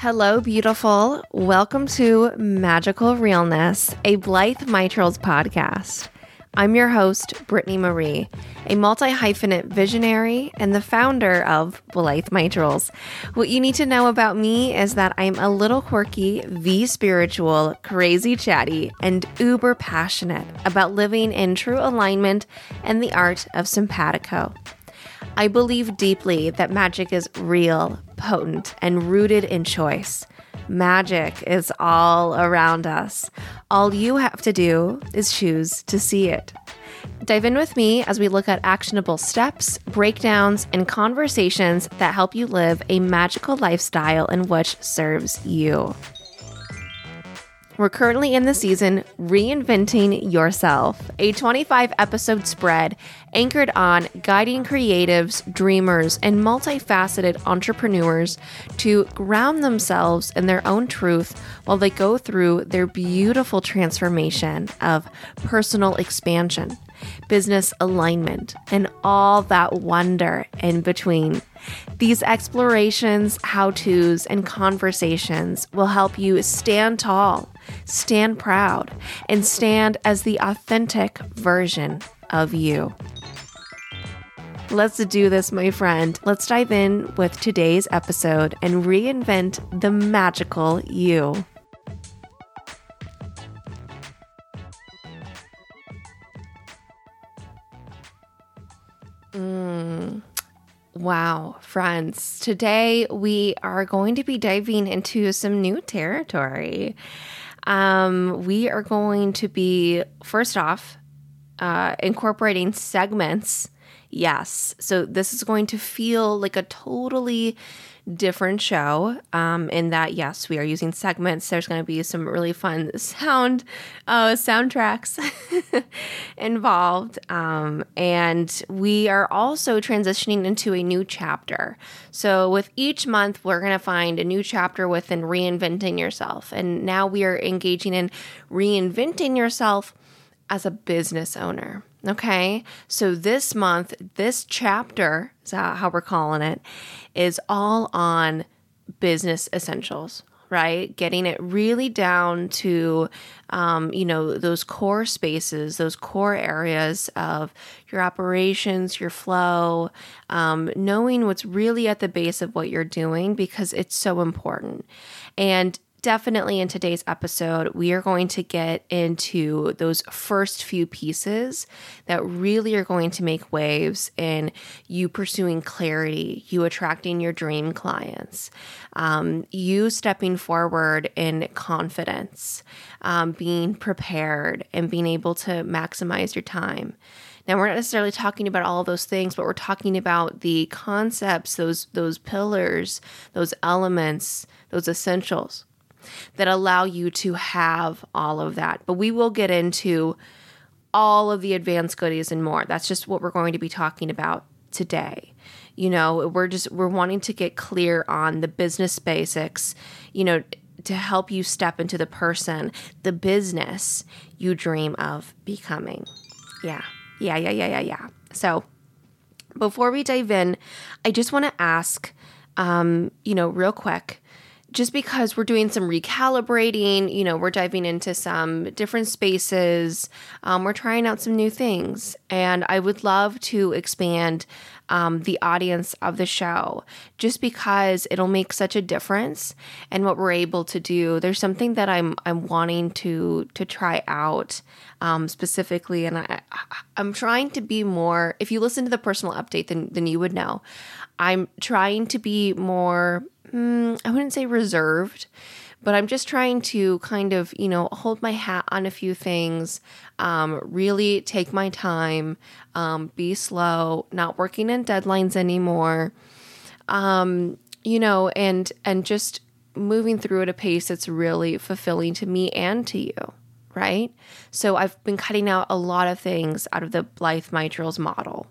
Hello, beautiful. Welcome to Magical Realness, a Blythe Mitrals podcast. I'm your host, Brittany Marie, a multi hyphenate visionary and the founder of Blythe Mitrals. What you need to know about me is that I'm a little quirky, V spiritual, crazy chatty, and uber passionate about living in true alignment and the art of simpatico. I believe deeply that magic is real, potent, and rooted in choice. Magic is all around us. All you have to do is choose to see it. Dive in with me as we look at actionable steps, breakdowns, and conversations that help you live a magical lifestyle in which serves you. We're currently in the season Reinventing Yourself, a 25 episode spread anchored on guiding creatives, dreamers, and multifaceted entrepreneurs to ground themselves in their own truth while they go through their beautiful transformation of personal expansion, business alignment, and all that wonder in between. These explorations, how to's, and conversations will help you stand tall, stand proud, and stand as the authentic version of you. Let's do this, my friend. Let's dive in with today's episode and reinvent the magical you. Mm. Wow, friends. Today we are going to be diving into some new territory. Um, we are going to be, first off, uh, incorporating segments. Yes. So this is going to feel like a totally different show um, in that yes we are using segments. There's going to be some really fun sound uh, soundtracks involved um, and we are also transitioning into a new chapter. So with each month we're going to find a new chapter within reinventing yourself and now we are engaging in reinventing yourself as a business owner Okay, so this month, this chapter is how we're calling it, is all on business essentials, right? Getting it really down to, um, you know, those core spaces, those core areas of your operations, your flow, um, knowing what's really at the base of what you're doing because it's so important. And definitely in today's episode, we are going to get into those first few pieces that really are going to make waves in you pursuing clarity, you attracting your dream clients, um, you stepping forward in confidence, um, being prepared, and being able to maximize your time. Now we're not necessarily talking about all those things, but we're talking about the concepts, those those pillars, those elements, those essentials that allow you to have all of that. But we will get into all of the advanced goodies and more. That's just what we're going to be talking about today. You know, we're just we're wanting to get clear on the business basics, you know, to help you step into the person, the business you dream of becoming. Yeah. Yeah, yeah, yeah, yeah, yeah. So, before we dive in, I just want to ask um, you know, real quick, just because we're doing some recalibrating, you know, we're diving into some different spaces, um, we're trying out some new things. And I would love to expand um, the audience of the show just because it'll make such a difference and what we're able to do. There's something that I'm I'm wanting to to try out um, specifically, and I, I'm trying to be more. If you listen to the personal update, then then you would know. I'm trying to be more mm, I wouldn't say reserved, but I'm just trying to kind of, you know, hold my hat on a few things, um, really take my time, um, be slow, not working in deadlines anymore, um, you know, and and just moving through at a pace that's really fulfilling to me and to you right? So I've been cutting out a lot of things out of the Blythe Mitrals model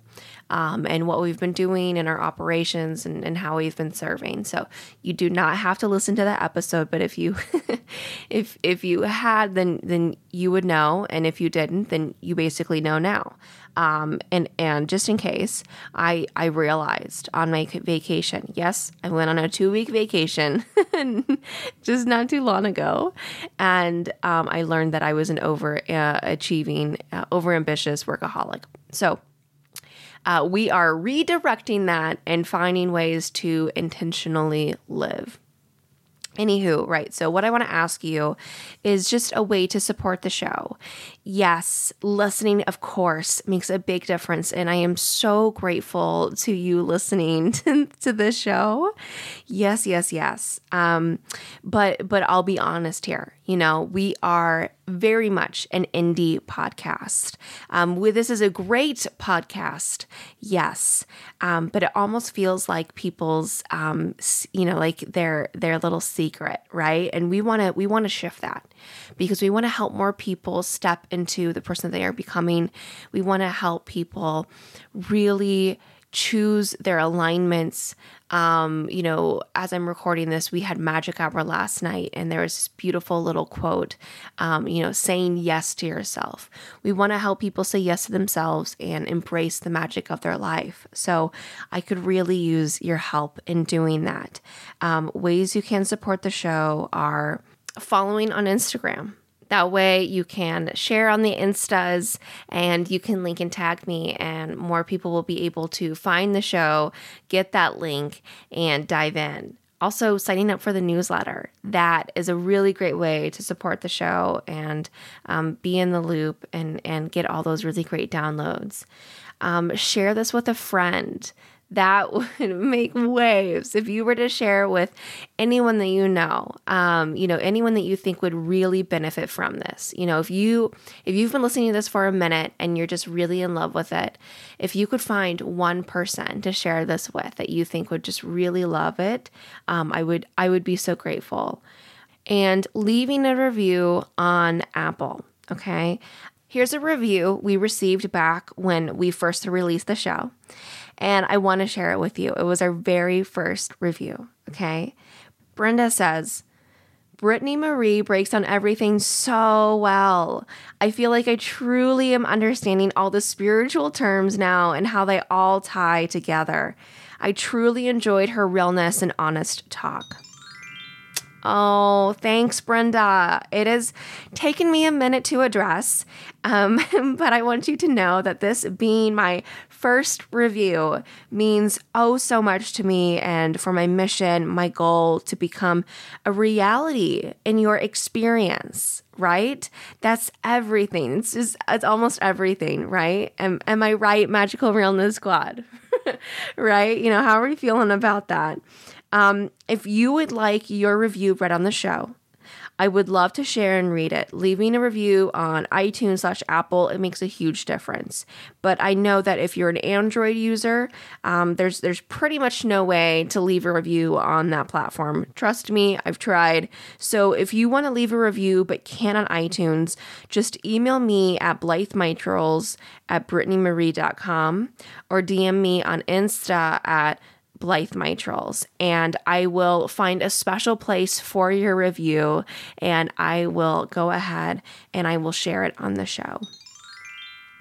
um, and what we've been doing in our operations and, and how we've been serving. So you do not have to listen to that episode, but if you if if you had, then then you would know, and if you didn't, then you basically know now. Um, and and just in case, I I realized on my vacation. Yes, I went on a two week vacation, just not too long ago, and um, I learned that I was an over uh, achieving, uh, over ambitious workaholic. So. Uh, we are redirecting that and finding ways to intentionally live. Anywho, right. So, what I want to ask you is just a way to support the show. Yes, listening, of course, makes a big difference. And I am so grateful to you listening to, to this show. Yes, yes, yes. Um, but but I'll be honest here. You know, we are very much an indie podcast. Um, this is a great podcast, yes, um, but it almost feels like people's, um, you know, like their their little secret, right? And we want to we want to shift that because we want to help more people step into the person they are becoming. We want to help people really choose their alignments. Um, you know, as I'm recording this, we had Magic Hour last night, and there was this beautiful little quote, um, you know, saying yes to yourself. We want to help people say yes to themselves and embrace the magic of their life. So I could really use your help in doing that. Um, ways you can support the show are following on Instagram. That way you can share on the Instas and you can link and tag me, and more people will be able to find the show, get that link, and dive in. Also, signing up for the newsletter. That is a really great way to support the show and um, be in the loop and, and get all those really great downloads. Um, share this with a friend that would make waves. If you were to share with anyone that you know um, you know anyone that you think would really benefit from this you know if you if you've been listening to this for a minute and you're just really in love with it if you could find one person to share this with that you think would just really love it um, i would i would be so grateful. And leaving a review on apple okay? Here's a review we received back when we first released the show and I want to share it with you. It was our very first review. Okay. Brenda says, Brittany Marie breaks down everything so well. I feel like I truly am understanding all the spiritual terms now and how they all tie together. I truly enjoyed her realness and honest talk. Oh, thanks, Brenda. It has taken me a minute to address, um, but I want you to know that this being my first review means oh so much to me and for my mission, my goal to become a reality in your experience, right? That's everything. It's just, it's almost everything, right? Am, am I right, Magical Realness Squad? right? You know, how are you feeling about that? Um, if you would like your review read on the show, I would love to share and read it. Leaving a review on iTunes slash Apple, it makes a huge difference. But I know that if you're an Android user, um, there's there's pretty much no way to leave a review on that platform. Trust me, I've tried. So if you want to leave a review but can't on iTunes, just email me at blythemitrals at brittanymarie.com or DM me on Insta at Blythe Mitrals, and I will find a special place for your review and I will go ahead and I will share it on the show.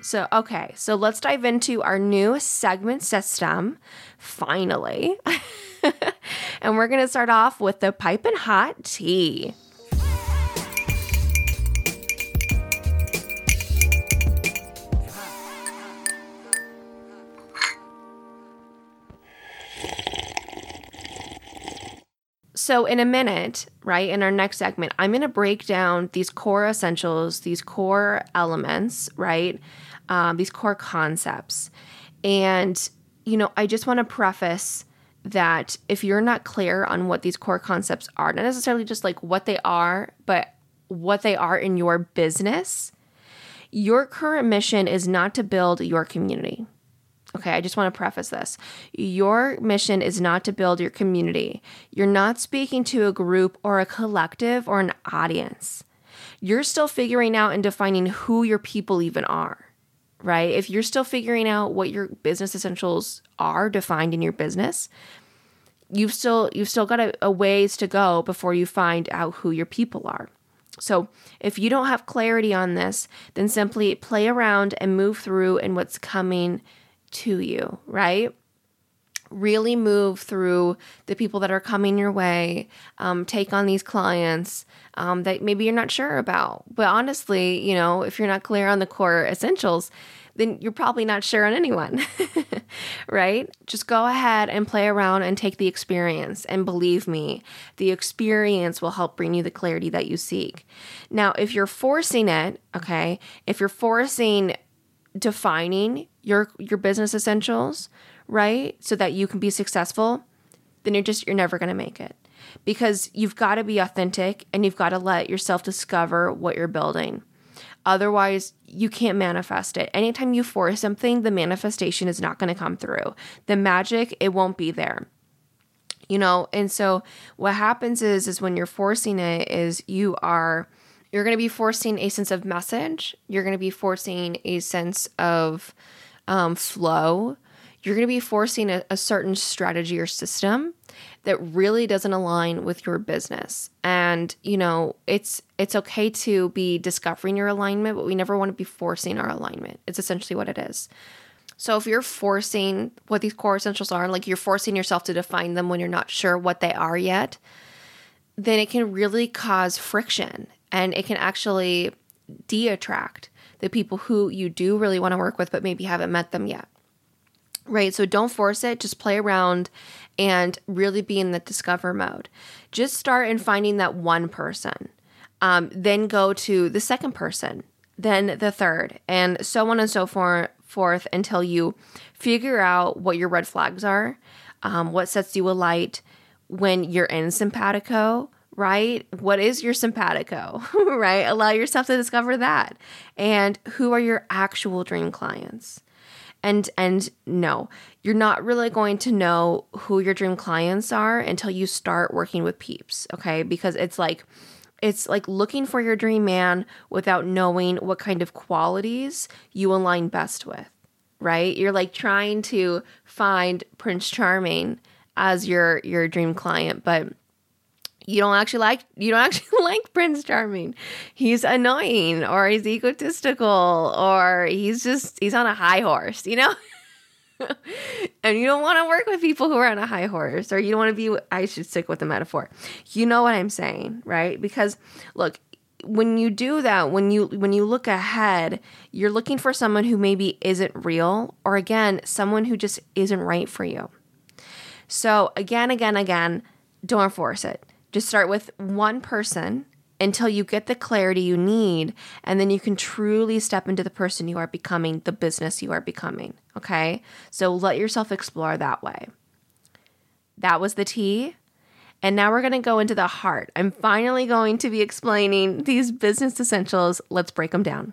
So, okay, so let's dive into our new segment system finally. and we're going to start off with the piping hot tea. So, in a minute, right, in our next segment, I'm going to break down these core essentials, these core elements, right, um, these core concepts. And, you know, I just want to preface that if you're not clear on what these core concepts are, not necessarily just like what they are, but what they are in your business, your current mission is not to build your community. Okay, I just want to preface this. Your mission is not to build your community. You're not speaking to a group or a collective or an audience. You're still figuring out and defining who your people even are, right? If you're still figuring out what your business essentials are defined in your business, you've still you've still got a, a ways to go before you find out who your people are. So, if you don't have clarity on this, then simply play around and move through in what's coming to you, right? Really move through the people that are coming your way, um, take on these clients um, that maybe you're not sure about. But honestly, you know, if you're not clear on the core essentials, then you're probably not sure on anyone, right? Just go ahead and play around and take the experience. And believe me, the experience will help bring you the clarity that you seek. Now, if you're forcing it, okay, if you're forcing defining your your business essentials, right? So that you can be successful, then you're just you're never going to make it. Because you've got to be authentic and you've got to let yourself discover what you're building. Otherwise, you can't manifest it. Anytime you force something, the manifestation is not going to come through. The magic, it won't be there. You know, and so what happens is is when you're forcing it is you are you're going to be forcing a sense of message. You're going to be forcing a sense of um, flow. You're going to be forcing a, a certain strategy or system that really doesn't align with your business. And, you know, it's it's okay to be discovering your alignment, but we never want to be forcing our alignment. It's essentially what it is. So if you're forcing what these core essentials are, like you're forcing yourself to define them when you're not sure what they are yet, then it can really cause friction and it can actually de-attract the people who you do really want to work with but maybe haven't met them yet right? So don't force it, just play around and really be in the discover mode. Just start in finding that one person, um, then go to the second person, then the third, and so on and so for, forth until you figure out what your red flags are, um, what sets you alight when you're in simpatico right? What is your simpatico, right? Allow yourself to discover that. And who are your actual dream clients? and and no you're not really going to know who your dream clients are until you start working with peeps okay because it's like it's like looking for your dream man without knowing what kind of qualities you align best with right you're like trying to find prince charming as your your dream client but you don't actually like you don't actually like Prince Charming. He's annoying or he's egotistical or he's just he's on a high horse, you know? and you don't want to work with people who are on a high horse or you don't want to be I should stick with the metaphor. You know what I'm saying, right? Because look, when you do that, when you when you look ahead, you're looking for someone who maybe isn't real or again, someone who just isn't right for you. So, again, again, again, don't force it just start with one person until you get the clarity you need, and then you can truly step into the person you are becoming, the business you are becoming. Okay. So let yourself explore that way. That was the tea. And now we're going to go into the heart. I'm finally going to be explaining these business essentials. Let's break them down.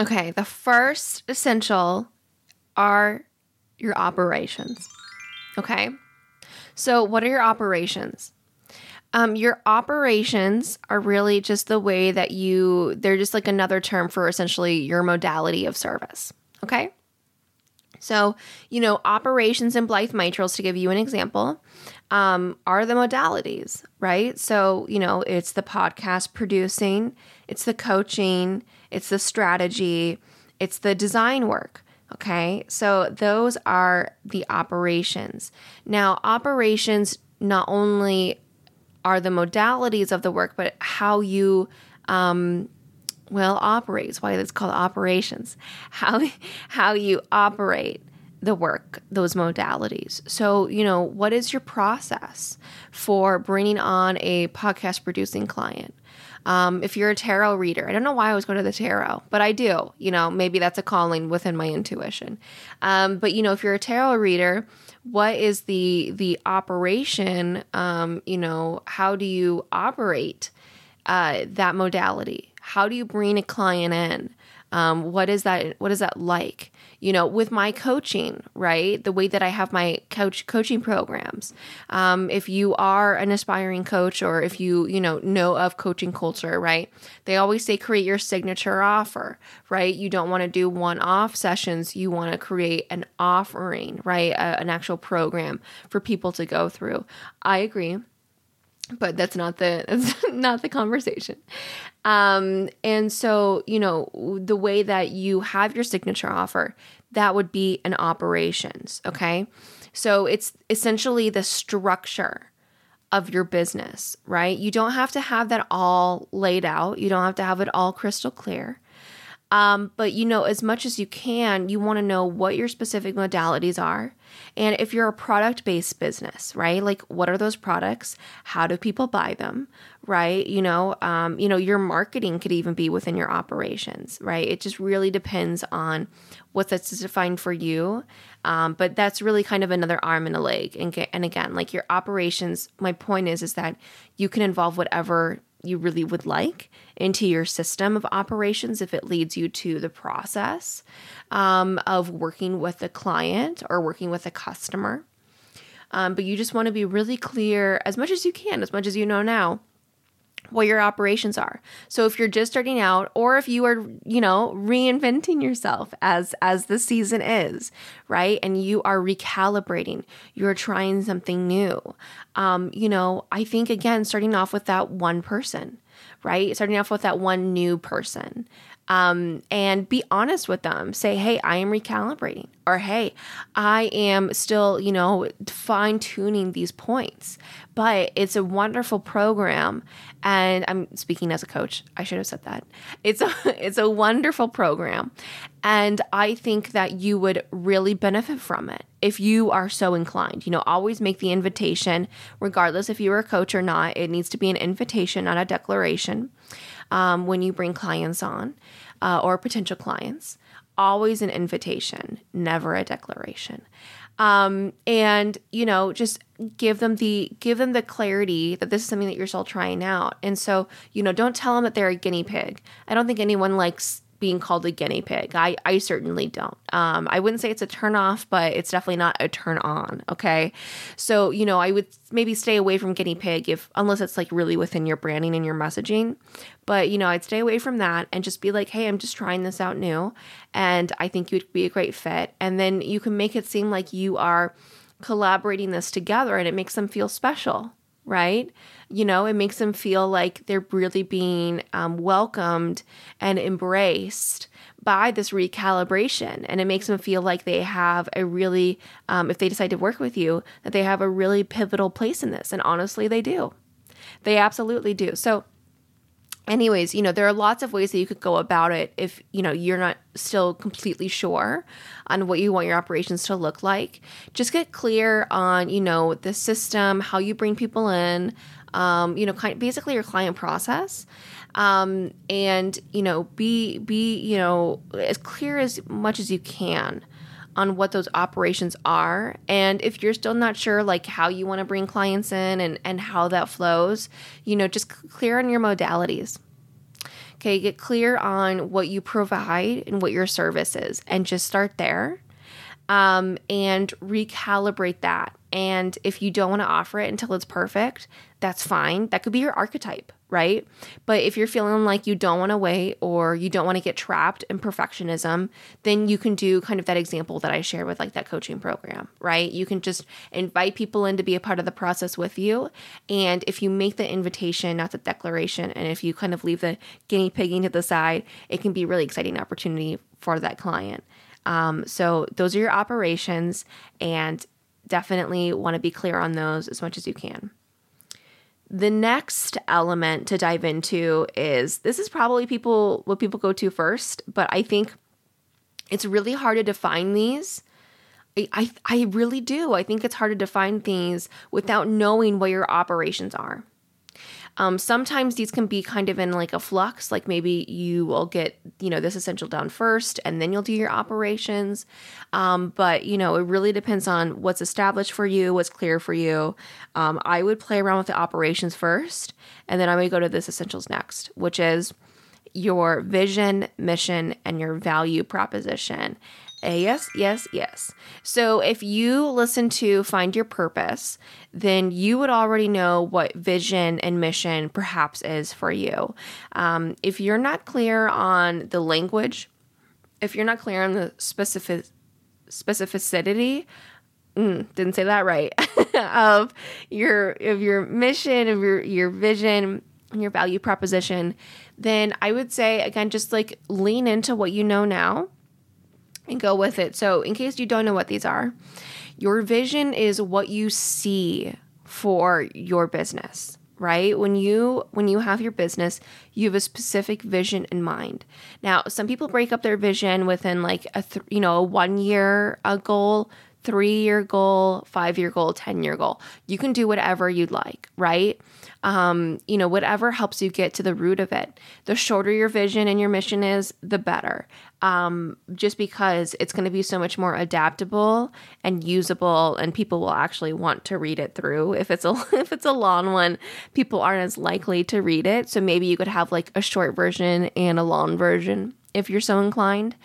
Okay, the first essential are your operations. Okay, so what are your operations? Um, your operations are really just the way that you, they're just like another term for essentially your modality of service. Okay. So, you know, operations in Blythe Mitrals, to give you an example, um, are the modalities, right? So, you know, it's the podcast producing, it's the coaching, it's the strategy, it's the design work. Okay, so those are the operations. Now, operations not only are the modalities of the work, but how you um, well operates. Why it's called operations. How how you operate the work, those modalities. So, you know, what is your process for bringing on a podcast producing client? Um, if you're a tarot reader, I don't know why I was going to the tarot, but I do. You know, maybe that's a calling within my intuition. Um, but you know, if you're a tarot reader, what is the the operation? Um, you know, how do you operate uh, that modality? How do you bring a client in? Um, what is that? What is that like? You know, with my coaching, right? The way that I have my coach coaching programs. Um, if you are an aspiring coach or if you, you know, know of coaching culture, right? They always say create your signature offer, right? You don't want to do one off sessions. You want to create an offering, right? A, an actual program for people to go through. I agree but that's not the that's not the conversation. Um and so you know the way that you have your signature offer that would be an operations okay? So it's essentially the structure of your business right? You don't have to have that all laid out. You don't have to have it all crystal clear um, but you know, as much as you can, you want to know what your specific modalities are. And if you're a product based business, right? Like what are those products? How do people buy them? Right? You know, um, you know, your marketing could even be within your operations, right? It just really depends on what that's defined for you. Um, but that's really kind of another arm and a leg. And, and again, like your operations, my point is, is that you can involve whatever you really would like into your system of operations if it leads you to the process um, of working with a client or working with a customer. Um, but you just want to be really clear as much as you can, as much as you know now, what your operations are. So if you're just starting out or if you are, you know, reinventing yourself as as the season is, right? And you are recalibrating, you're trying something new. Um, you know, I think again starting off with that one person, right? Starting off with that one new person um, and be honest with them. Say, hey, I am recalibrating, or hey, I am still, you know, fine tuning these points. But it's a wonderful program, and I'm speaking as a coach. I should have said that. It's a it's a wonderful program, and I think that you would really benefit from it if you are so inclined. You know, always make the invitation, regardless if you are a coach or not. It needs to be an invitation, not a declaration um, when you bring clients on uh, or potential clients. Always an invitation, never a declaration. Um, and you know, just give them the give them the clarity that this is something that you're still trying out. And so, you know, don't tell them that they're a guinea pig. I don't think anyone likes being called a guinea pig. I, I certainly don't. Um, I wouldn't say it's a turn off, but it's definitely not a turn on. Okay. So, you know, I would maybe stay away from guinea pig if, unless it's like really within your branding and your messaging. But, you know, I'd stay away from that and just be like, hey, I'm just trying this out new. And I think you'd be a great fit. And then you can make it seem like you are collaborating this together and it makes them feel special right? You know, it makes them feel like they're really being um, welcomed and embraced by this recalibration. And it makes them feel like they have a really, um, if they decide to work with you, that they have a really pivotal place in this. And honestly, they do. They absolutely do. So, anyways, you know, there are lots of ways that you could go about it if, you know, you're not still completely sure on what you want your operations to look like. Just get clear on, you know, the system, how you bring people in, um, you know, kind basically your client process. Um, and, you know, be be, you know, as clear as much as you can on what those operations are. And if you're still not sure like how you want to bring clients in and and how that flows you know just clear on your modalities. Okay get clear on what you provide and what your service is and just start there. Um, and recalibrate that and if you don't want to offer it until it's perfect that's fine that could be your archetype right? But if you're feeling like you don't want to wait or you don't want to get trapped in perfectionism, then you can do kind of that example that I shared with like that coaching program, right? You can just invite people in to be a part of the process with you. And if you make the invitation, not the declaration, and if you kind of leave the guinea pigging to the side, it can be really exciting opportunity for that client. Um, so those are your operations and definitely want to be clear on those as much as you can. The next element to dive into is this is probably people what people go to first, but I think it's really hard to define these. I, I, I really do. I think it's hard to define things without knowing what your operations are. Um, sometimes these can be kind of in like a flux, like maybe you will get, you know, this essential done first and then you'll do your operations. Um, but, you know, it really depends on what's established for you, what's clear for you. Um, I would play around with the operations first, and then I would go to this essentials next, which is your vision, mission, and your value proposition. Yes, yes, yes. So if you listen to Find Your Purpose, then you would already know what vision and mission perhaps is for you. Um, if you're not clear on the language, if you're not clear on the specific specificity, mm, didn't say that right, of your of your mission, of your your vision, your value proposition, then I would say again, just like lean into what you know now and go with it. So, in case you don't know what these are, your vision is what you see for your business right when you when you have your business you have a specific vision in mind now some people break up their vision within like a th- you know a one year a goal three year goal five year goal ten year goal you can do whatever you'd like right um, you know, whatever helps you get to the root of it. The shorter your vision and your mission is, the better. Um, just because it's going to be so much more adaptable and usable, and people will actually want to read it through. If it's a if it's a long one, people aren't as likely to read it. So maybe you could have like a short version and a long version if you're so inclined.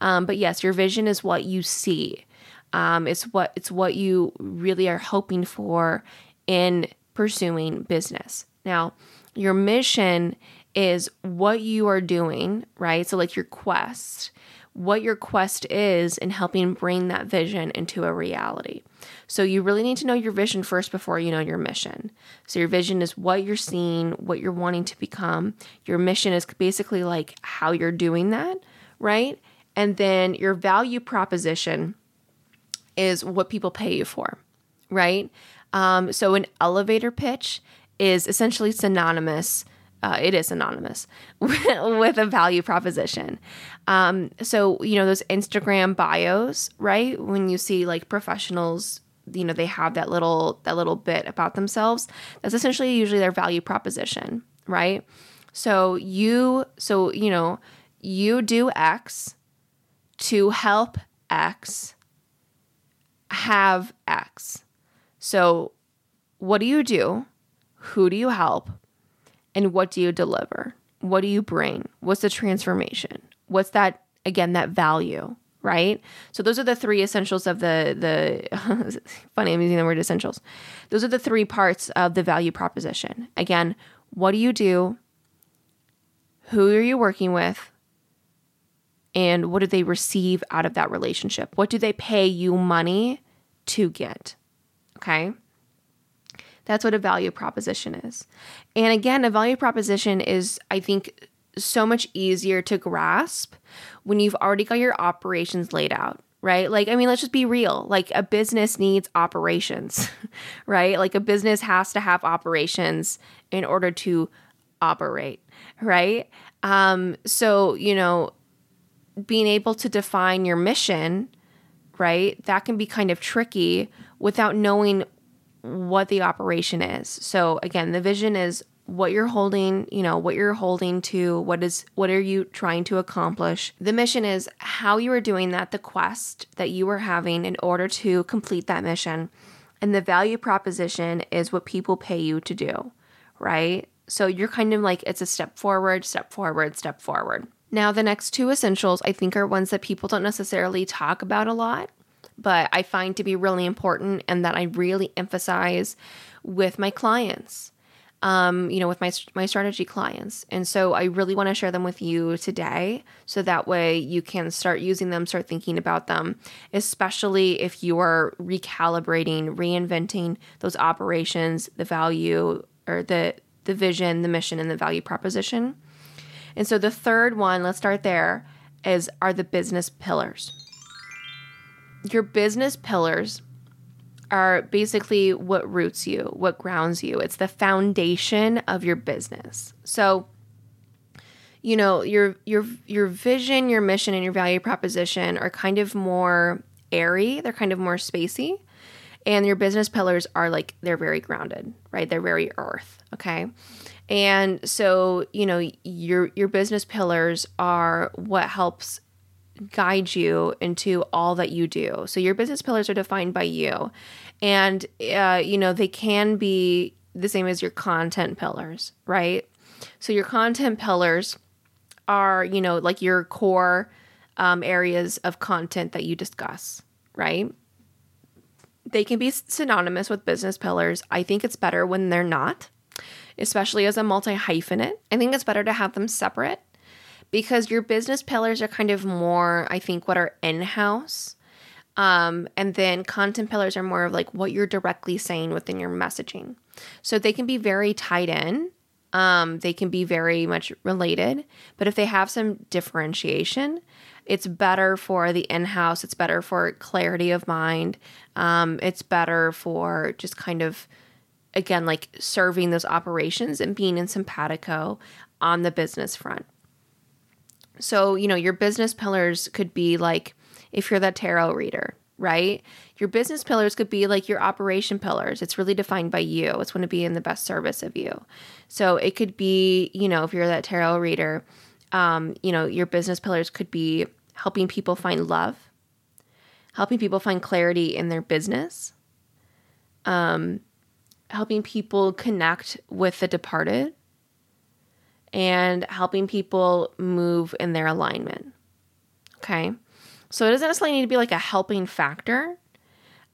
Um, but yes, your vision is what you see. Um, it's what it's what you really are hoping for in pursuing business. Now, your mission is what you are doing, right? So, like your quest, what your quest is in helping bring that vision into a reality. So, you really need to know your vision first before you know your mission. So, your vision is what you're seeing, what you're wanting to become. Your mission is basically like how you're doing that, right? And then your value proposition is what people pay you for, right? Um, so an elevator pitch is essentially synonymous. Uh, it is anonymous with a value proposition. Um, so you know those Instagram bios, right? When you see like professionals, you know they have that little that little bit about themselves. That's essentially usually their value proposition, right? So you so you know you do X to help X have X so, what do you do? Who do you help? And what do you deliver? What do you bring? What's the transformation? What's that again that value, right? So those are the three essentials of the the funny I'm using the word essentials. Those are the three parts of the value proposition. Again, what do you do? Who are you working with? And what do they receive out of that relationship? What do they pay you money to get? Okay. That's what a value proposition is. And again, a value proposition is, I think, so much easier to grasp when you've already got your operations laid out, right? Like, I mean, let's just be real. Like, a business needs operations, right? Like, a business has to have operations in order to operate, right? Um, so, you know, being able to define your mission, right, that can be kind of tricky without knowing what the operation is. So again, the vision is what you're holding, you know, what you're holding to, what is what are you trying to accomplish? The mission is how you are doing that, the quest that you are having in order to complete that mission. And the value proposition is what people pay you to do, right? So you're kind of like it's a step forward, step forward, step forward. Now, the next two essentials I think are ones that people don't necessarily talk about a lot but I find to be really important and that I really emphasize with my clients. Um, you know, with my my strategy clients. And so I really want to share them with you today so that way you can start using them, start thinking about them, especially if you are recalibrating, reinventing those operations, the value or the the vision, the mission and the value proposition. And so the third one, let's start there, is are the business pillars your business pillars are basically what roots you, what grounds you. It's the foundation of your business. So, you know, your your your vision, your mission and your value proposition are kind of more airy, they're kind of more spacey. And your business pillars are like they're very grounded, right? They're very earth, okay? And so, you know, your your business pillars are what helps guide you into all that you do. So your business pillars are defined by you. And, uh, you know, they can be the same as your content pillars, right? So your content pillars are, you know, like your core um, areas of content that you discuss, right? They can be synonymous with business pillars. I think it's better when they're not, especially as a multi hyphenate. I think it's better to have them separate because your business pillars are kind of more, I think, what are in house. Um, and then content pillars are more of like what you're directly saying within your messaging. So they can be very tied in. Um, they can be very much related, but if they have some differentiation, it's better for the in house. It's better for clarity of mind. Um, it's better for just kind of, again, like serving those operations and being in simpatico on the business front. So, you know, your business pillars could be like if you're that tarot reader, right? Your business pillars could be like your operation pillars. It's really defined by you. It's going to be in the best service of you. So it could be, you know, if you're that tarot reader, um, you know, your business pillars could be helping people find love, helping people find clarity in their business, um, helping people connect with the departed, and helping people move in their alignment. Okay. So it doesn't necessarily need to be like a helping factor.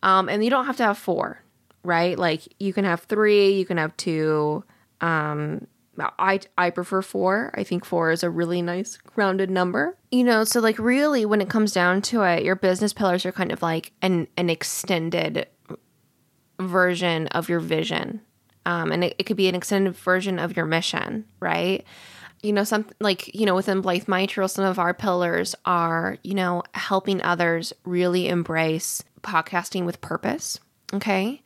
Um, and you don't have to have four, right? Like you can have three, you can have two. Um, I I prefer four. I think four is a really nice grounded number. You know, so like really when it comes down to it, your business pillars are kind of like an an extended version of your vision um, and it, it could be an extended version of your mission, right? You know, some like, you know, within Blythe Mitral, some of our pillars are, you know, helping others really embrace podcasting with purpose. Okay.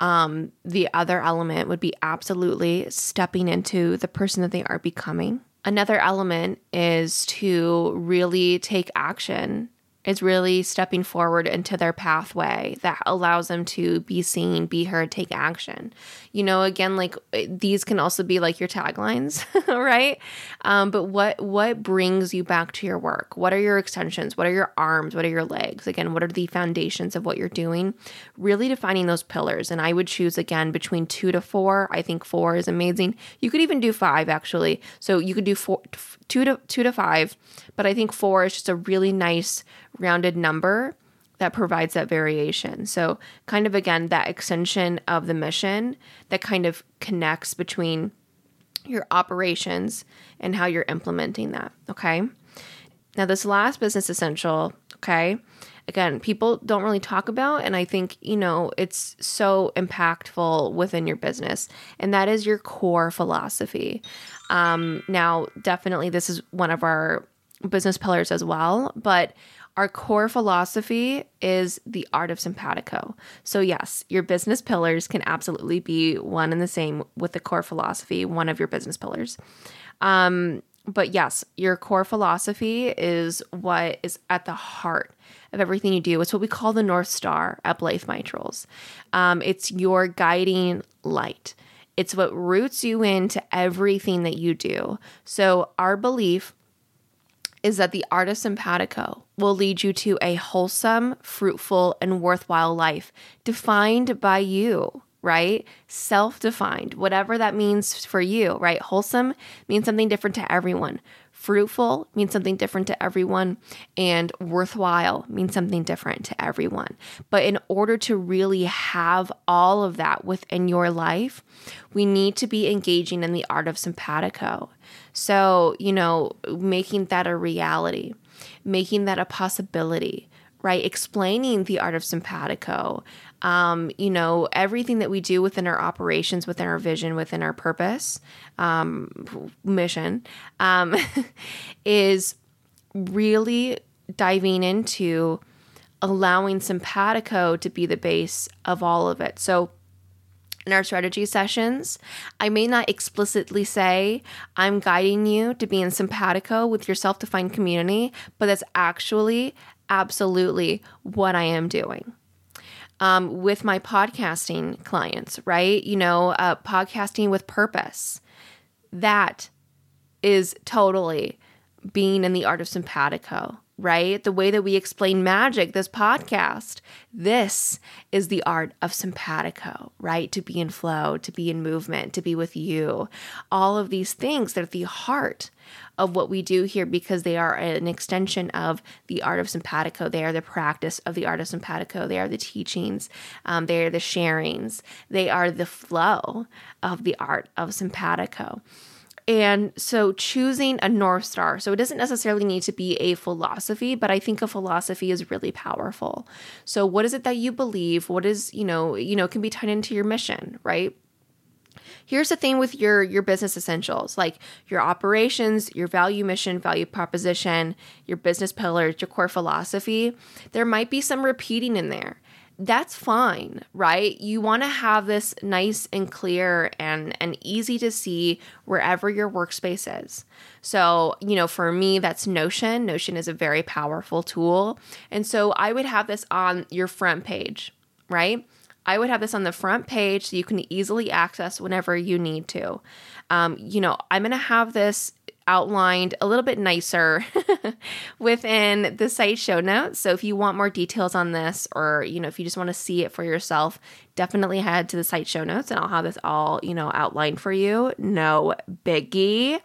Um, the other element would be absolutely stepping into the person that they are becoming. Another element is to really take action is really stepping forward into their pathway that allows them to be seen, be heard, take action. You know, again, like these can also be like your taglines, right? Um, but what what brings you back to your work? What are your extensions? What are your arms? What are your legs? Again, what are the foundations of what you're doing? Really defining those pillars. And I would choose again between two to four. I think four is amazing. You could even do five actually. So you could do four, two to two to five, but I think four is just a really nice rounded number that provides that variation. So, kind of again, that extension of the mission that kind of connects between your operations and how you're implementing that. Okay. Now, this last business essential, okay, again, people don't really talk about, and I think, you know, it's so impactful within your business, and that is your core philosophy. Um, now, definitely, this is one of our business pillars as well, but our core philosophy is the art of simpatico. So, yes, your business pillars can absolutely be one and the same with the core philosophy, one of your business pillars. Um, but yes, your core philosophy is what is at the heart of everything you do. It's what we call the North Star at Blythe Mitrals. Um, it's your guiding light. It's what roots you into everything that you do. So, our belief is that the art of will lead you to a wholesome, fruitful, and worthwhile life defined by you, right? Self defined, whatever that means for you, right? Wholesome means something different to everyone. Fruitful means something different to everyone, and worthwhile means something different to everyone. But in order to really have all of that within your life, we need to be engaging in the art of simpatico. So, you know, making that a reality, making that a possibility, right? Explaining the art of simpatico, um, you know, everything that we do within our operations, within our vision, within our purpose, um, mission, um, is really diving into allowing simpatico to be the base of all of it. So, in our strategy sessions, I may not explicitly say I'm guiding you to be in simpatico with your self defined community, but that's actually absolutely what I am doing. Um, with my podcasting clients, right? You know, uh, podcasting with purpose. That is totally being in the art of simpatico, right? The way that we explain magic, this podcast. This is the art of simpatico, right? To be in flow, to be in movement, to be with you. All of these things, they're the heart of what we do here because they are an extension of the art of simpatico. They are the practice of the art of simpatico. They are the teachings. Um, they are the sharings. They are the flow of the art of simpatico. And so choosing a North Star, so it doesn't necessarily need to be a philosophy, but I think a philosophy is really powerful. So what is it that you believe? What is, you know, you know, can be tied into your mission, right? Here's the thing with your your business essentials, like your operations, your value mission, value proposition, your business pillars, your core philosophy. There might be some repeating in there that's fine, right? You want to have this nice and clear and and easy to see wherever your workspace is. So, you know, for me that's Notion. Notion is a very powerful tool. And so I would have this on your front page, right? I would have this on the front page so you can easily access whenever you need to. Um, you know, I'm going to have this outlined a little bit nicer within the site show notes. So if you want more details on this or, you know, if you just want to see it for yourself, definitely head to the site show notes and I'll have this all, you know, outlined for you. No biggie.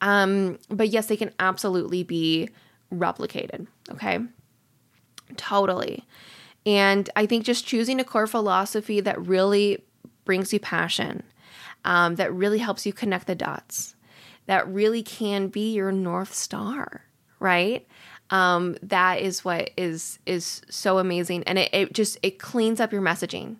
Um, but yes, they can absolutely be replicated. Okay. Totally. And I think just choosing a core philosophy that really brings you passion, um, that really helps you connect the dots that really can be your north star, right? Um, that is what is is so amazing, and it, it just it cleans up your messaging.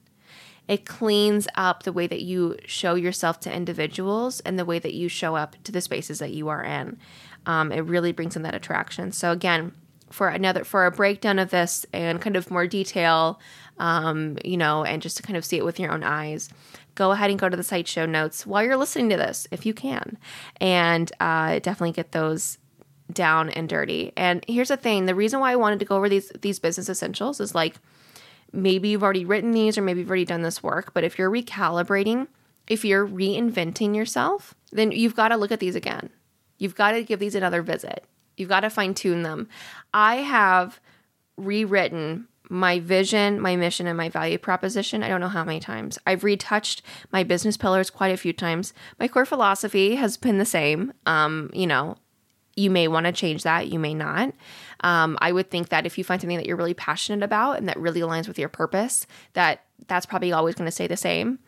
It cleans up the way that you show yourself to individuals and the way that you show up to the spaces that you are in. Um, it really brings in that attraction. So again, for another for a breakdown of this and kind of more detail, um, you know, and just to kind of see it with your own eyes, go ahead and go to the site show notes while you're listening to this, if you can, and uh, definitely get those down and dirty. And here's the thing: the reason why I wanted to go over these these business essentials is like maybe you've already written these or maybe you've already done this work, but if you're recalibrating, if you're reinventing yourself, then you've got to look at these again. You've got to give these another visit. You've got to fine tune them. I have rewritten my vision, my mission, and my value proposition. I don't know how many times. I've retouched my business pillars quite a few times. My core philosophy has been the same. Um, you know, you may want to change that, you may not. Um, I would think that if you find something that you're really passionate about and that really aligns with your purpose, that that's probably always going to stay the same.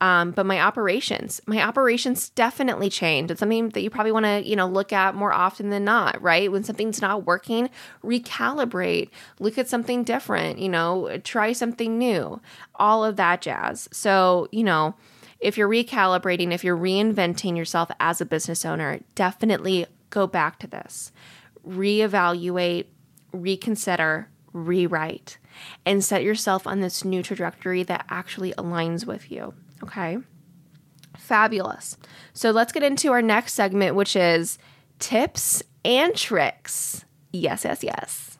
Um, but my operations, my operations definitely changed. It's something that you probably want to, you know, look at more often than not, right? When something's not working, recalibrate, look at something different, you know, try something new, all of that jazz. So, you know, if you're recalibrating, if you're reinventing yourself as a business owner, definitely go back to this, reevaluate, reconsider, rewrite, and set yourself on this new trajectory that actually aligns with you. Okay. Fabulous. So let's get into our next segment, which is tips and tricks. Yes, yes, yes.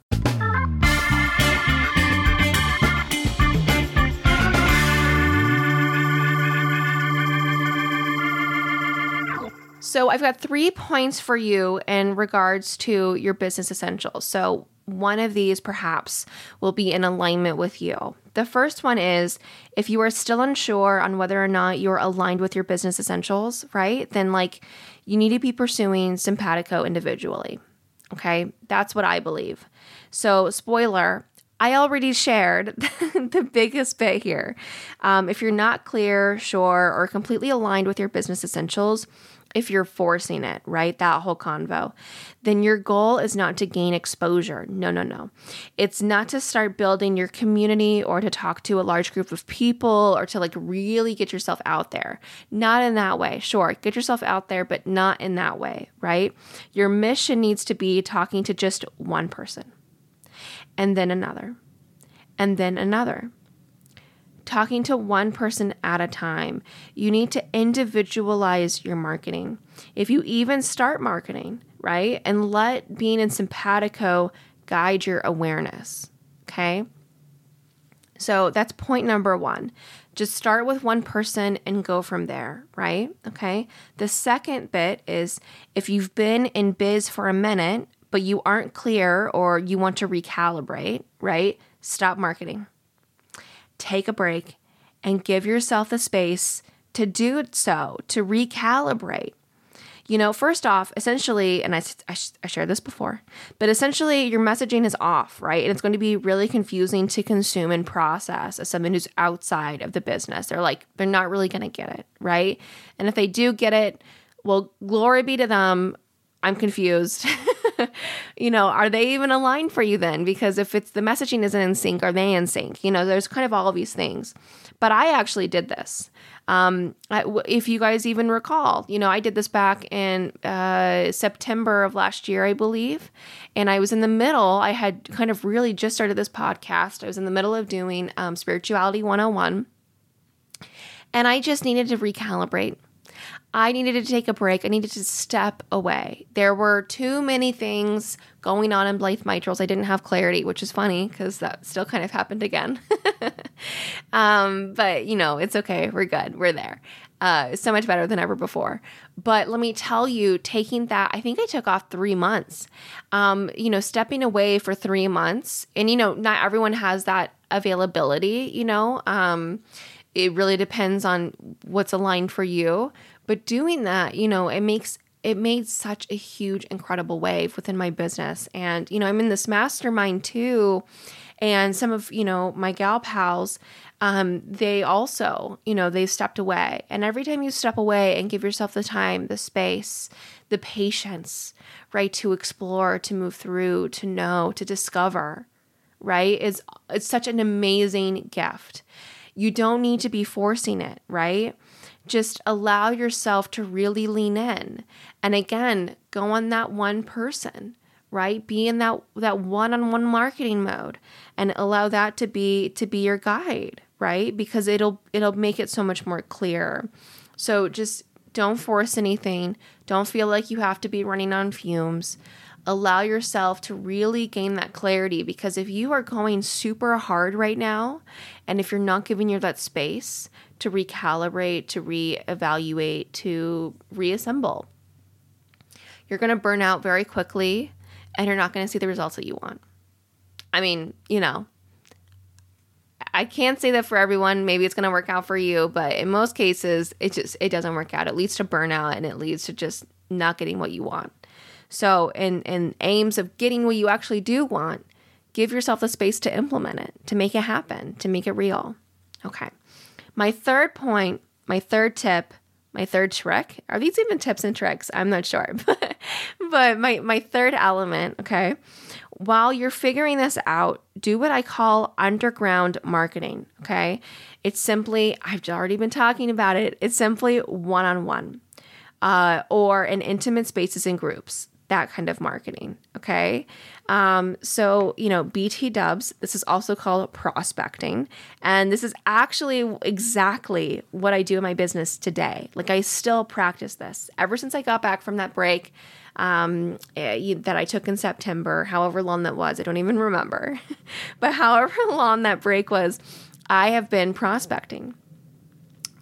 So I've got three points for you in regards to your business essentials. So one of these perhaps will be in alignment with you. The first one is if you are still unsure on whether or not you're aligned with your business essentials, right? Then, like, you need to be pursuing simpatico individually. Okay, that's what I believe. So, spoiler, I already shared the biggest bit here. Um, if you're not clear, sure, or completely aligned with your business essentials, if you're forcing it, right? That whole convo, then your goal is not to gain exposure. No, no, no. It's not to start building your community or to talk to a large group of people or to like really get yourself out there. Not in that way. Sure, get yourself out there, but not in that way, right? Your mission needs to be talking to just one person and then another and then another talking to one person at a time. You need to individualize your marketing. If you even start marketing, right? And let being in simpatico guide your awareness. Okay. So that's point number one. Just start with one person and go from there, right? Okay. The second bit is if you've been in biz for a minute, but you aren't clear or you want to recalibrate, right? Stop marketing. Take a break and give yourself the space to do so, to recalibrate. You know, first off, essentially, and I, I, I shared this before, but essentially your messaging is off, right? And it's going to be really confusing to consume and process as someone who's outside of the business. They're like, they're not really going to get it, right? And if they do get it, well, glory be to them. I'm confused. you know, are they even aligned for you then? Because if it's the messaging isn't in sync, are they in sync? You know, there's kind of all of these things. But I actually did this. Um, if you guys even recall, you know, I did this back in uh, September of last year, I believe. And I was in the middle, I had kind of really just started this podcast. I was in the middle of doing um, Spirituality 101. And I just needed to recalibrate. I needed to take a break. I needed to step away. There were too many things going on in Blythe Mitrals. I didn't have clarity, which is funny because that still kind of happened again. um, but, you know, it's okay. We're good. We're there. Uh, so much better than ever before. But let me tell you, taking that, I think I took off three months. Um, you know, stepping away for three months, and you know, not everyone has that availability. You know, um, it really depends on what's aligned for you. But doing that, you know, it makes it made such a huge, incredible wave within my business. And, you know, I'm in this mastermind too. And some of, you know, my gal pals, um, they also, you know, they've stepped away. And every time you step away and give yourself the time, the space, the patience, right, to explore, to move through, to know, to discover, right, is it's such an amazing gift. You don't need to be forcing it, right? Just allow yourself to really lean in. And again, go on that one person, right? Be in that that one-on-one marketing mode and allow that to be to be your guide, right? Because it'll it'll make it so much more clear. So just don't force anything. Don't feel like you have to be running on fumes. Allow yourself to really gain that clarity because if you are going super hard right now and if you're not giving your that space, to recalibrate, to reevaluate, to reassemble. You're going to burn out very quickly and you're not going to see the results that you want. I mean, you know, I can't say that for everyone. Maybe it's going to work out for you, but in most cases, it just it doesn't work out. It leads to burnout and it leads to just not getting what you want. So, in in aims of getting what you actually do want, give yourself the space to implement it, to make it happen, to make it real. Okay. My third point, my third tip, my third trick. Are these even tips and tricks? I'm not sure. But, my, my third element, okay, while you're figuring this out, do what I call underground marketing, okay? It's simply, I've already been talking about it, it's simply one on one or in intimate spaces and groups that kind of marketing. Okay. Um, so, you know, BT dubs, this is also called prospecting. And this is actually exactly what I do in my business today. Like, I still practice this ever since I got back from that break um, eh, that I took in September, however long that was. I don't even remember. but however long that break was, I have been prospecting.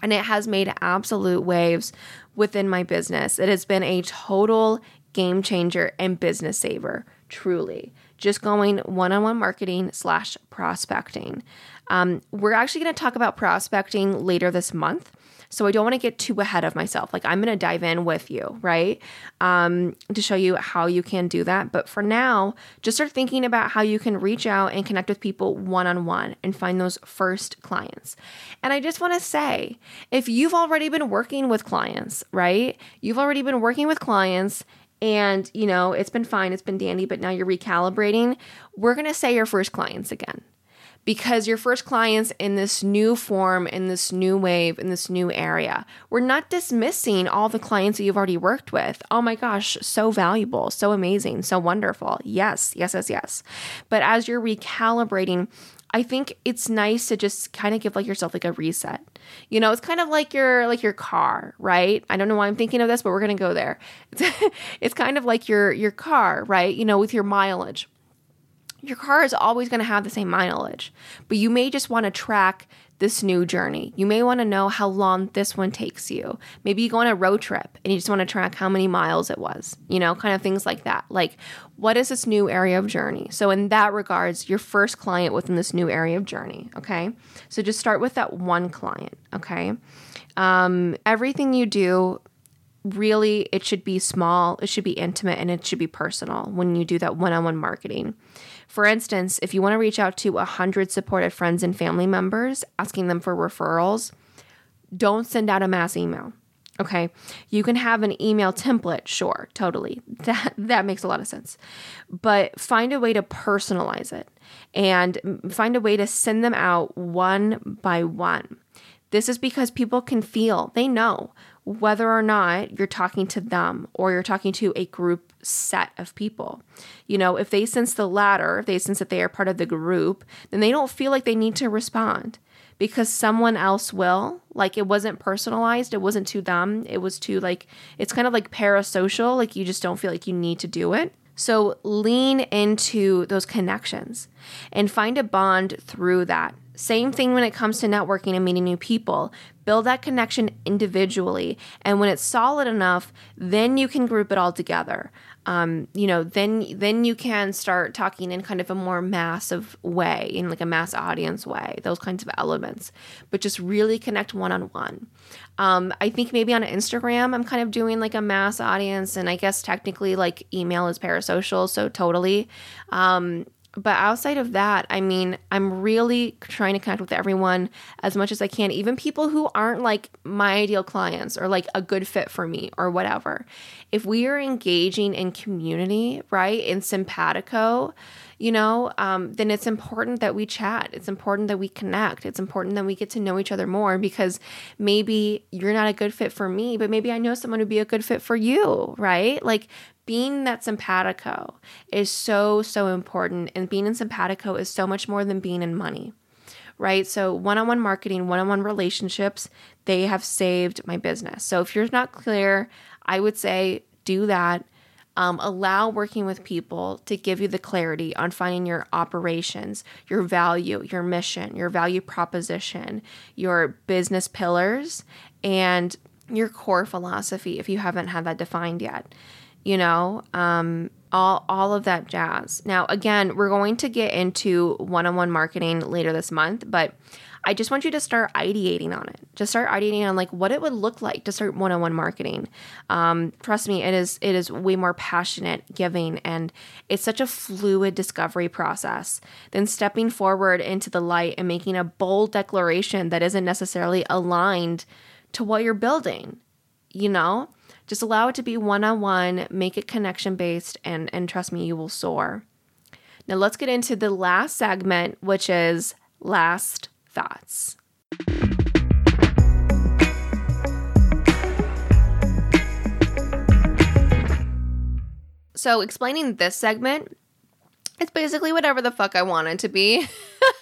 And it has made absolute waves within my business. It has been a total game changer and business saver, truly. Just going one on one marketing slash prospecting. Um, we're actually going to talk about prospecting later this month. So I don't want to get too ahead of myself. Like I'm going to dive in with you, right? Um, to show you how you can do that. But for now, just start thinking about how you can reach out and connect with people one on one and find those first clients. And I just want to say if you've already been working with clients, right? You've already been working with clients and you know it's been fine it's been dandy but now you're recalibrating. We're going to say your first clients again. Because your first clients in this new form in this new wave in this new area we're not dismissing all the clients that you've already worked with. Oh my gosh so valuable so amazing so wonderful. Yes yes yes yes. But as you're recalibrating I think it's nice to just kind of give like yourself like a reset. You know, it's kind of like your like your car, right? I don't know why I'm thinking of this, but we're going to go there. It's, it's kind of like your your car, right? You know, with your mileage. your car is always going to have the same mileage, but you may just want to track this new journey. You may want to know how long this one takes you. Maybe you go on a road trip and you just want to track how many miles it was, you know, kind of things like that. Like, what is this new area of journey? So, in that regards, your first client within this new area of journey, okay? So, just start with that one client, okay? Um, everything you do, really, it should be small, it should be intimate, and it should be personal when you do that one on one marketing. For instance, if you want to reach out to 100 supported friends and family members asking them for referrals, don't send out a mass email. Okay. You can have an email template, sure, totally. That that makes a lot of sense. But find a way to personalize it and find a way to send them out one by one. This is because people can feel, they know whether or not you're talking to them or you're talking to a group set of people. You know, if they sense the latter, if they sense that they are part of the group, then they don't feel like they need to respond because someone else will. Like it wasn't personalized, it wasn't to them, it was to like, it's kind of like parasocial, like you just don't feel like you need to do it. So lean into those connections and find a bond through that. Same thing when it comes to networking and meeting new people. Build that connection individually. And when it's solid enough, then you can group it all together. Um, you know, then then you can start talking in kind of a more massive way, in like a mass audience way, those kinds of elements. But just really connect one on one. I think maybe on Instagram, I'm kind of doing like a mass audience, and I guess technically like email is parasocial, so totally. Um, but outside of that, I mean, I'm really trying to connect with everyone as much as I can, even people who aren't like my ideal clients or like a good fit for me or whatever. If we are engaging in community, right, in simpatico, you know, um, then it's important that we chat. It's important that we connect. It's important that we get to know each other more because maybe you're not a good fit for me, but maybe I know someone who'd be a good fit for you, right? Like being that simpatico is so, so important. And being in simpatico is so much more than being in money, right? So, one on one marketing, one on one relationships, they have saved my business. So, if you're not clear, I would say do that. Um, allow working with people to give you the clarity on finding your operations, your value, your mission, your value proposition, your business pillars, and your core philosophy if you haven't had that defined yet you know, um, all all of that jazz. Now, again, we're going to get into one-on-one marketing later this month, but I just want you to start ideating on it. Just start ideating on like what it would look like to start one-on-one marketing. Um, trust me, it is it is way more passionate, giving, and it's such a fluid discovery process than stepping forward into the light and making a bold declaration that isn't necessarily aligned to what you're building. You know. Just allow it to be one on one, make it connection based, and, and trust me, you will soar. Now, let's get into the last segment, which is last thoughts. So, explaining this segment, it's basically whatever the fuck I want it to be.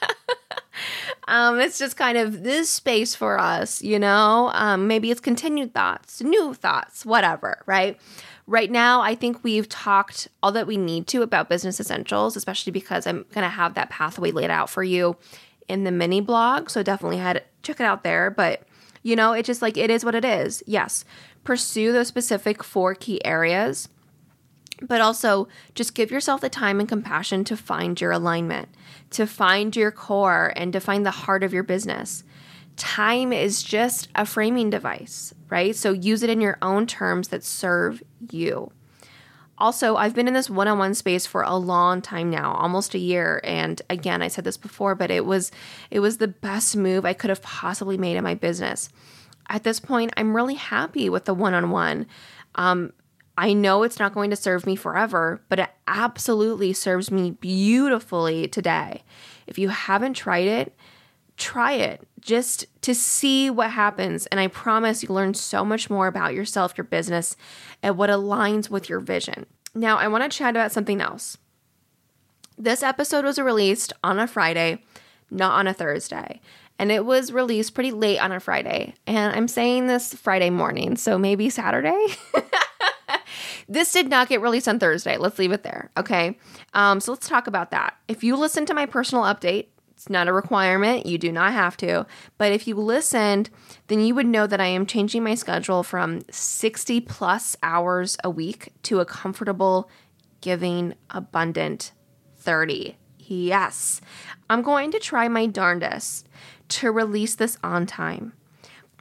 Um, it's just kind of this space for us, you know? Um, maybe it's continued thoughts, new thoughts, whatever, right? Right now, I think we've talked all that we need to about business essentials, especially because I'm going to have that pathway laid out for you in the mini blog. So definitely head check it out there. But you know, it just like it is what it is. Yes, pursue those specific four key areas but also just give yourself the time and compassion to find your alignment, to find your core, and to find the heart of your business. Time is just a framing device, right? So use it in your own terms that serve you. Also, I've been in this one on one space for a long time now, almost a year. And again, I said this before, but it was it was the best move I could have possibly made in my business. At this point, I'm really happy with the one on one. I know it's not going to serve me forever, but it absolutely serves me beautifully today. If you haven't tried it, try it just to see what happens. And I promise you'll learn so much more about yourself, your business, and what aligns with your vision. Now, I want to chat about something else. This episode was released on a Friday, not on a Thursday. And it was released pretty late on a Friday. And I'm saying this Friday morning, so maybe Saturday. this did not get released on Thursday. Let's leave it there. Okay. Um, so let's talk about that. If you listen to my personal update, it's not a requirement. You do not have to. But if you listened, then you would know that I am changing my schedule from 60 plus hours a week to a comfortable, giving, abundant 30. Yes. I'm going to try my darndest to release this on time.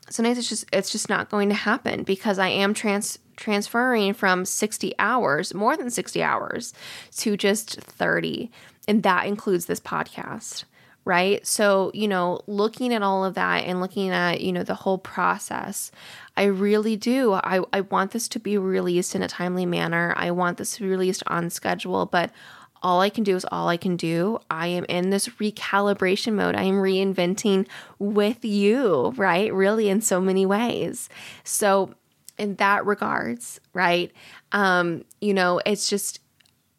Sometimes it's just it's just not going to happen because I am trans transferring from 60 hours, more than 60 hours, to just 30. And that includes this podcast right? So, you know, looking at all of that and looking at, you know, the whole process, I really do. I, I want this to be released in a timely manner. I want this to be released on schedule, but all I can do is all I can do. I am in this recalibration mode. I am reinventing with you, right? Really, in so many ways. So, in that regards, right? Um, you know, it's just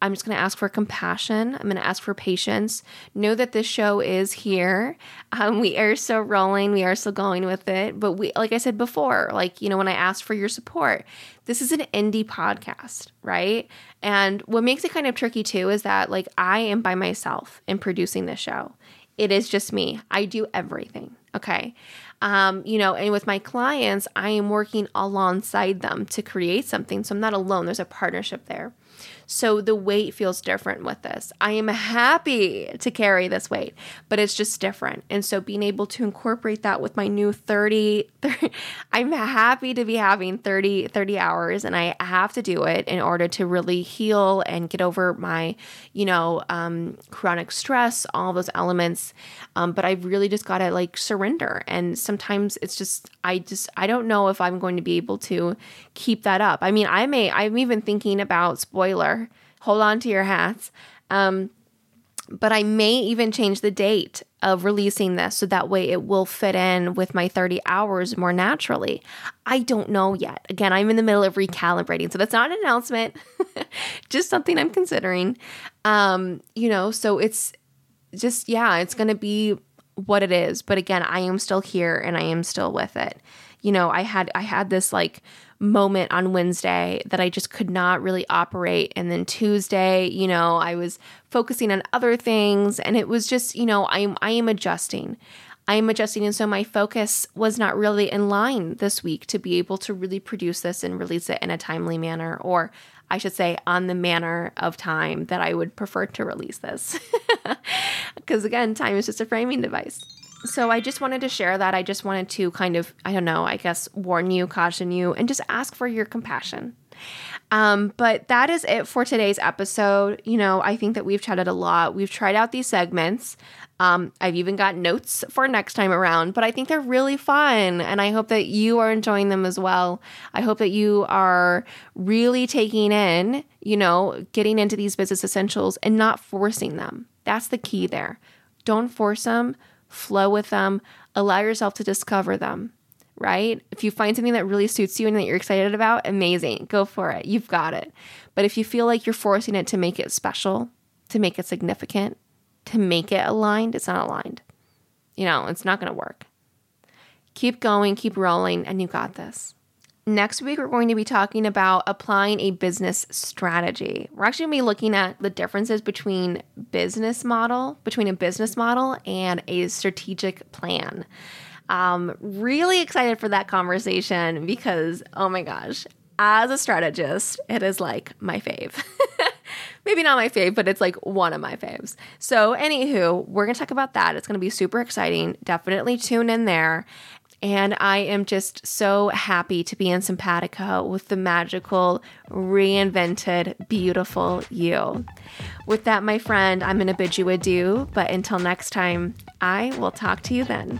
I'm just going to ask for compassion. I'm going to ask for patience. Know that this show is here. Um, we are still rolling. We are still going with it. But we, like I said before, like, you know, when I asked for your support, this is an indie podcast, right? And what makes it kind of tricky too is that, like, I am by myself in producing this show. It is just me. I do everything. Okay. Um, you know, and with my clients, I am working alongside them to create something. So I'm not alone. There's a partnership there. So the weight feels different with this. I am happy to carry this weight, but it's just different. And so being able to incorporate that with my new 30, 30 I'm happy to be having 30 30 hours and I have to do it in order to really heal and get over my, you know, um, chronic stress, all those elements. Um, but I've really just got to like surrender. And sometimes it's just I just I don't know if I'm going to be able to keep that up. I mean, I may I'm even thinking about spoiler Hold on to your hats. Um, but I may even change the date of releasing this so that way it will fit in with my 30 hours more naturally. I don't know yet. Again, I'm in the middle of recalibrating. So that's not an announcement, just something I'm considering. Um, you know, so it's just, yeah, it's going to be what it is. But again, I am still here and I am still with it. You know, I had, I had this like, moment on Wednesday that I just could not really operate. And then Tuesday, you know, I was focusing on other things and it was just, you know, I'm I am adjusting. I am adjusting and so my focus was not really in line this week to be able to really produce this and release it in a timely manner or I should say on the manner of time that I would prefer to release this. Because again, time is just a framing device so I just wanted to share that. I just wanted to kind of, I don't know, I guess warn you, caution you, and just ask for your compassion. Um, but that is it for today's episode. You know, I think that we've chatted a lot. We've tried out these segments. Um, I've even got notes for next time around, but I think they're really fun. And I hope that you are enjoying them as well. I hope that you are really taking in, you know, getting into these business essentials and not forcing them. That's the key there. Don't force them flow with them, allow yourself to discover them, right? If you find something that really suits you and that you're excited about, amazing, go for it. You've got it. But if you feel like you're forcing it to make it special, to make it significant, to make it aligned, it's not aligned. You know, it's not going to work. Keep going, keep rolling, and you got this. Next week, we're going to be talking about applying a business strategy. We're actually going to be looking at the differences between business model, between a business model and a strategic plan. Um, really excited for that conversation because, oh my gosh, as a strategist, it is like my fave. Maybe not my fave, but it's like one of my faves. So, anywho, we're going to talk about that. It's going to be super exciting. Definitely tune in there. And I am just so happy to be in Sympatico with the magical, reinvented, beautiful you. With that, my friend, I'm going to bid you adieu. But until next time, I will talk to you then.